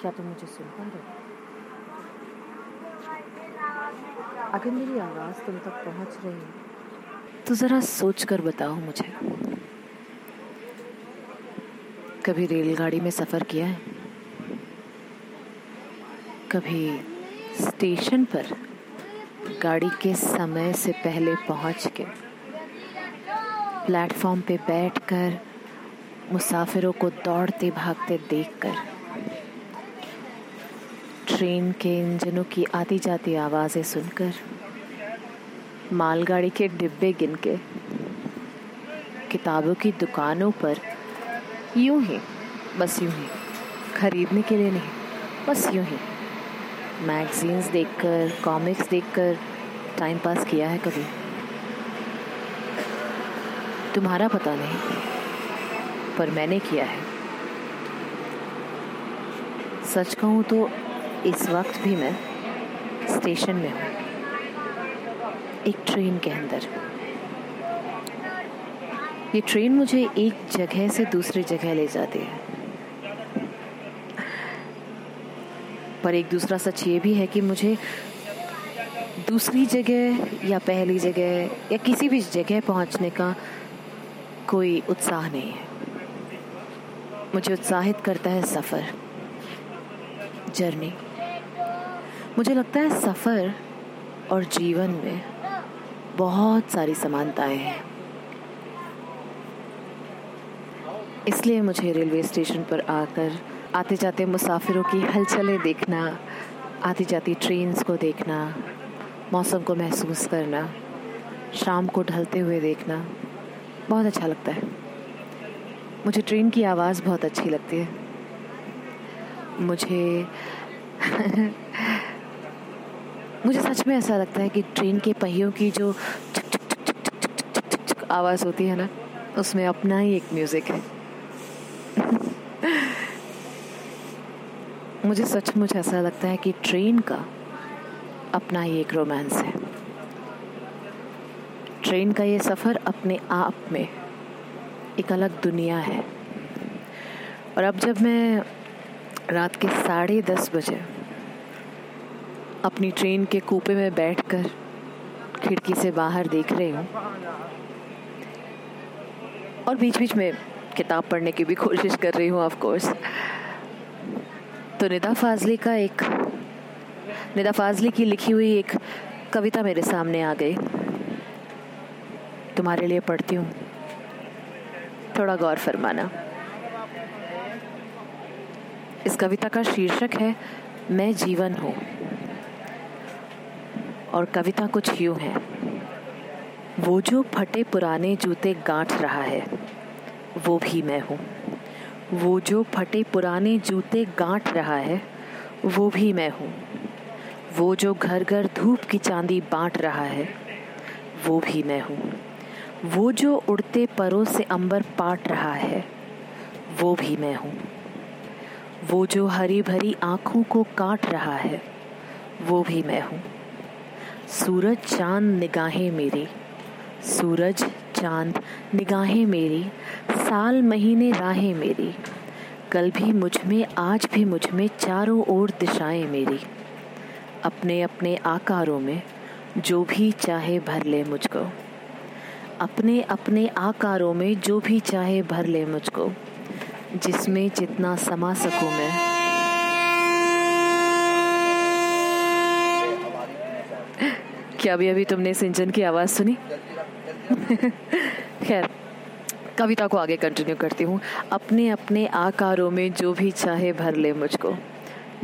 क्या तुम मुझे सुन पा रहे अगर मेरी आवाज़ तुम तक पहुँच रही है। तो ज़रा सोच कर बताओ मुझे। कभी रेलगाड़ी में सफ़र किया है? कभी स्टेशन पर गाड़ी के समय से पहले पहुँच के प्लेटफॉर्म पे बैठकर मुसाफिरों को दौड़ते भागते देखकर ट्रेन के इंजनों की आती जाती आवाज़ें सुनकर, मालगाड़ी के डिब्बे गिन के, किताबों की दुकानों पर, यूँ ही, बस यूँ ही, खरीदने के लिए नहीं, बस यूँ ही। मैगजीन्स देखकर, कॉमिक्स देखकर, टाइम पास किया है कभी? तुम्हारा पता नहीं, पर मैंने किया है। सच कहूँ तो इस वक्त भी मैं स्टेशन में हूँ, एक ट्रेन के अंदर। ये ट्रेन मुझे एक जगह से दूसरी जगह ले जाती है। पर एक दूसरा सच ये भी है कि मुझे दूसरी जगह या पहली जगह या किसी भी जगह पहुँचने का कोई उत्साह नहीं है। मुझे उत्साहित करता है सफ़र, जर्नी। मुझे लगता है सफ़र और जीवन में बहुत सारी समानताएँ हैं। इसलिए मुझे रेलवे स्टेशन पर आकर आते जाते मुसाफिरों की हलचलें देखना आती जाती ट्रेन्स को देखना, मौसम को महसूस करना, शाम को ढलते हुए देखना, बहुत अच्छा लगता है। मुझे ट्रेन की आवाज़ बहुत अच्छी लगती है। मुझे मुझे सच में ऐसा लगता है कि ट्रेन के पहियों की जो आवाज़ होती है ना, उसमें अपना ही एक म्यूज़िक है। मुझे सचमुच ऐसा लगता है कि ट्रेन का अपना ही एक रोमांस है। ट्रेन का ये सफ़र अपने आप में एक अलग दुनिया है। और अब जब मैं रात के साढ़े दस बजे अपनी ट्रेन के कूपे में बैठकर खिड़की से बाहर देख रही हूँ। और बीच बीच में किताब पढ़ने की भी कोशिश कर रही हूँ ऑफ़ कोर्स तो निदा फाजली का एक, निदा फाजली की लिखी हुई एक कविता मेरे सामने आ गई। तुम्हारे लिए पढ़ती हूँ। थोड़ा गौर फरमाना। इस कविता का शीर्षक है, मैं जीवन हूँ। और कविता कुछ यूँ है। वो जो फटे पुराने जूते गांठ रहा है, वो भी मैं हूँ। वो जो फटे पुराने जूते गांठ रहा है, वो भी मैं हूँ। वो जो घर घर धूप की चांदी बांट रहा है, वो भी मैं हूँ। वो जो उड़ते परों से अंबर पाट रहा है, वो भी मैं हूँ। वो जो हरी भरी आँखों को काट रहा है, वो भी मैं हूँ। सूरज चाँद निगाहें मेरी, सूरज चाँद निगाहें मेरी, साल महीने राहें मेरी, कल भी मुझमें, आज भी मुझमें चारों ओर दिशाएँ मेरी। अपने अपने आकारों में जो भी चाहे भर ले मुझको। अपने अपने आकारों में जो भी चाहे भर ले मुझको। जिसमें जितना समा सकूँ मैं क्या अभी अभी तुमने इंजन की आवाज़ सुनी? खैर, कविता को आगे कंटिन्यू करती हूँ। अपने अपने आकारों में जो भी चाहे भर ले मुझको।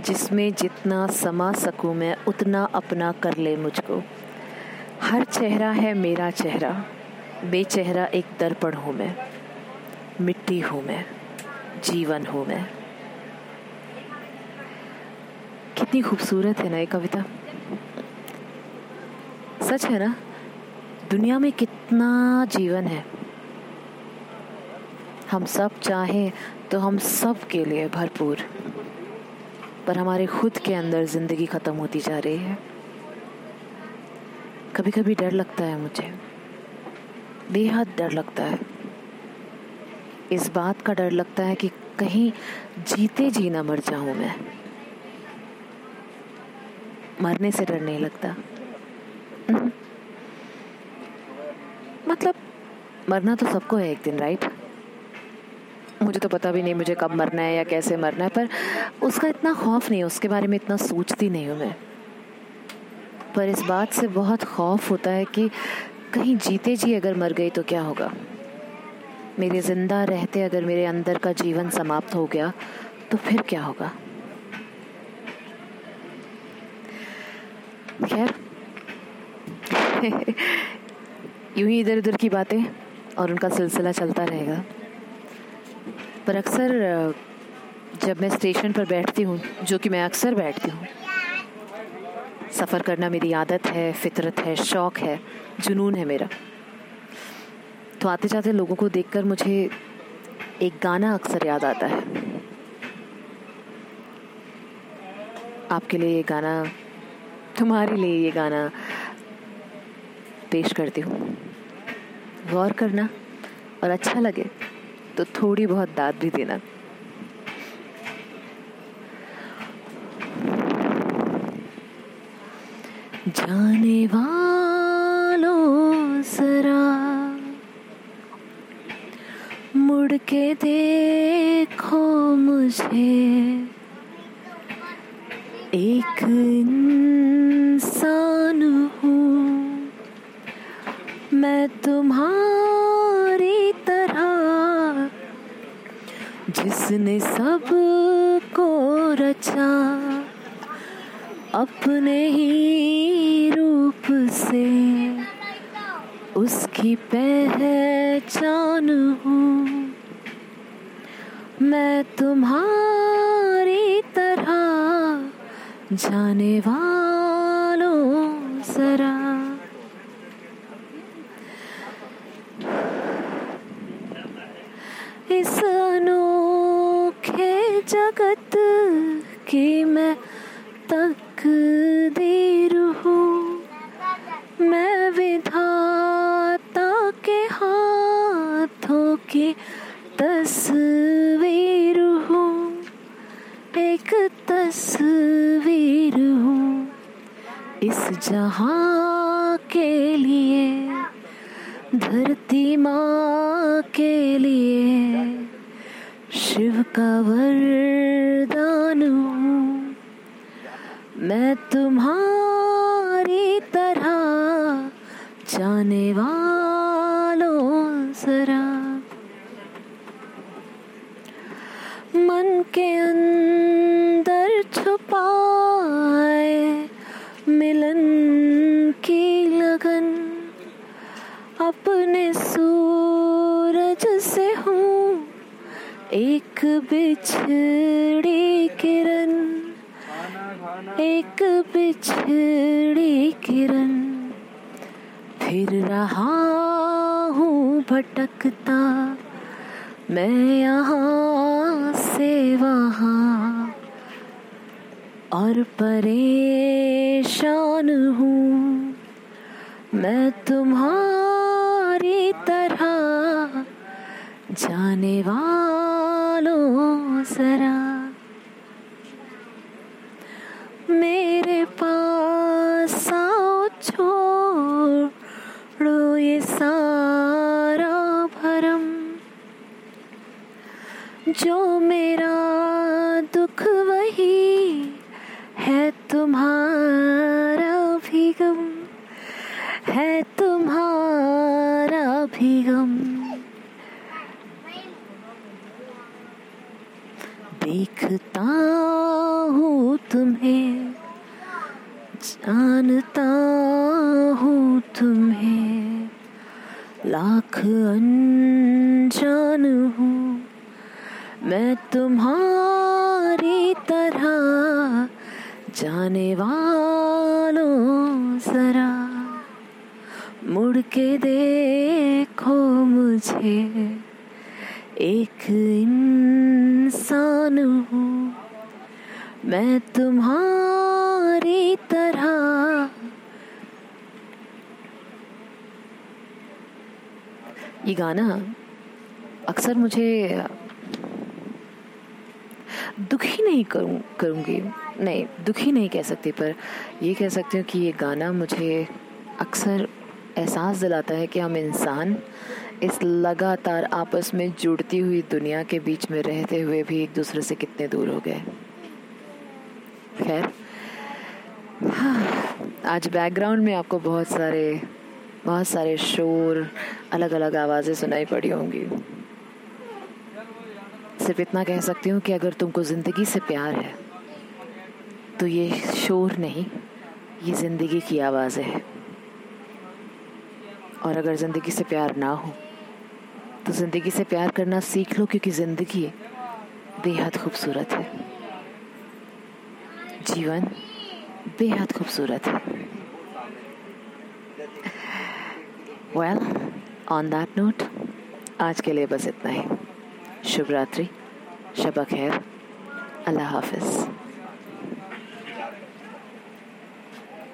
जिसमें जितना समा सकूँ मैं, उतना अपना कर ले मुझको। हर चेहरा है मेरा चेहरा। बेचेहरा एक दर्पण हूँ मैं। मिट्टी हूँ मैं। जीवन हूँ मैं। कितनी खूबसूरत है ना ये कविता। सच है ना? दुनिया में कितना जीवन है। हम सब चाहें तो हम सब के लिए भरपूर। पर हमारे खुद के अंदर ज़िंदगी खत्म होती जा रही है। कभी कभी डर लगता है मुझे। बेहद डर लगता है। इस बात का डर लगता है कि कहीं जीते जी ना मर जाऊँ मैं। मरने से डर नहीं लगता। मतलब मरना तो सबको है एक दिन राइट मुझे तो पता भी नहीं मुझे कब मरना है या कैसे मरना है, पर उसका इतना खौफ नहीं है, उसके बारे में इतना सोचती नहीं हूँ मैं। पर इस बात से बहुत खौफ होता है कि कहीं जीते जी अगर मर गई तो क्या होगा? मेरे ज़िंदा रहते अगर मेरे अंदर का जीवन समाप्त हो गया तो फिर क्या होगा? खैर यूँ ही इधर उधर की बातें और उनका सिलसिला चलता रहेगा। पर अक्सर, जब मैं स्टेशन पर बैठती हूँ, जो कि मैं अक्सर बैठती हूँ, सफ़र करना मेरी आदत है, फितरत है, शौक़ है, जुनून है मेरा। तो आते जाते लोगों को देखकर मुझे एक गाना अक्सर याद आता है। आपके लिए ये गाना, तुम्हारे लिए ये गाना पेश करती हूँ। गौर करना और अच्छा लगे तो थोड़ी बहुत दाद भी देना। जाने वालों जरा मुड़ के देखो मुझे। मैं तुम्हारी तरह, जिसने सबको रचा, अपने ही रूप से उसकी पहचान हूँ। मैं तुम्हारी तरह जाने वालों जरा इस अनोखे जगत की मैं तकदीर हूँ। मैं विधाता के हाथों की तस्वीर हूँ। एक तस्वीर हूँ इस जहाँ के लिए, धरती माँ के लिए। शिव का वरदान तुम्हारी तरह जाने वालों जरा। मन के अंदर छुपाए मिलन की लगन, अपने सूरज से हूँ एक बिछड़ी किरण। बिछड़ी किरण, फिर रहा हूँ भटकता। मैं यहाँ से वहाँ, और परेशान हूँ। मैं तुम्हारी तरह, जाने वालों जरा। मेरे जो मेरा दुख वही है तुम्हारा भी गम है तुम्हारा भी गम देखता हूँ तुम्हें, जानता हूँ तुम्हें, लाख अनजान हूँ। मैं तुम्हारी तरह जाने वालों जरा। मुड़ के देखो मुझे, एक इंसान हूँ। मैं तुम्हारी तरह। ये गाना अक्सर मुझे दुखी नहीं करूँ, करूँगी। नहीं, दुखी नहीं कह सकती, पर ये कह सकती हूँ कि ये गाना मुझे अक्सर एहसास दिलाता है कि हम इंसान इस लगातार आपस में जुड़ती हुई दुनिया के बीच में रहते हुए भी एक दूसरे से कितने दूर हो गए। खैर हाँ आज बैकग्राउंड में आपको बहुत सारे बहुत सारे शोर अलग अलग आवाज़ें सुनाई पड़ी होंगी। सिर्फ़ इतना कह सकती हूँ कि अगर तुमको ज़िंदगी से प्यार है तो ये शोर नहीं, ये ज़िंदगी की आवाज़ है। और अगर ज़िंदगी से प्यार ना हो तो ज़िंदगी से प्यार करना सीख लो क्योंकि ज़िंदगी बेहद खूबसूरत है। जीवन बेहद खूबसूरत है। वेल ऑन दैट नोट आज के लिए बस इतना ही। शुभ रात्रि शबा खैर अल्लाह हाफिज़।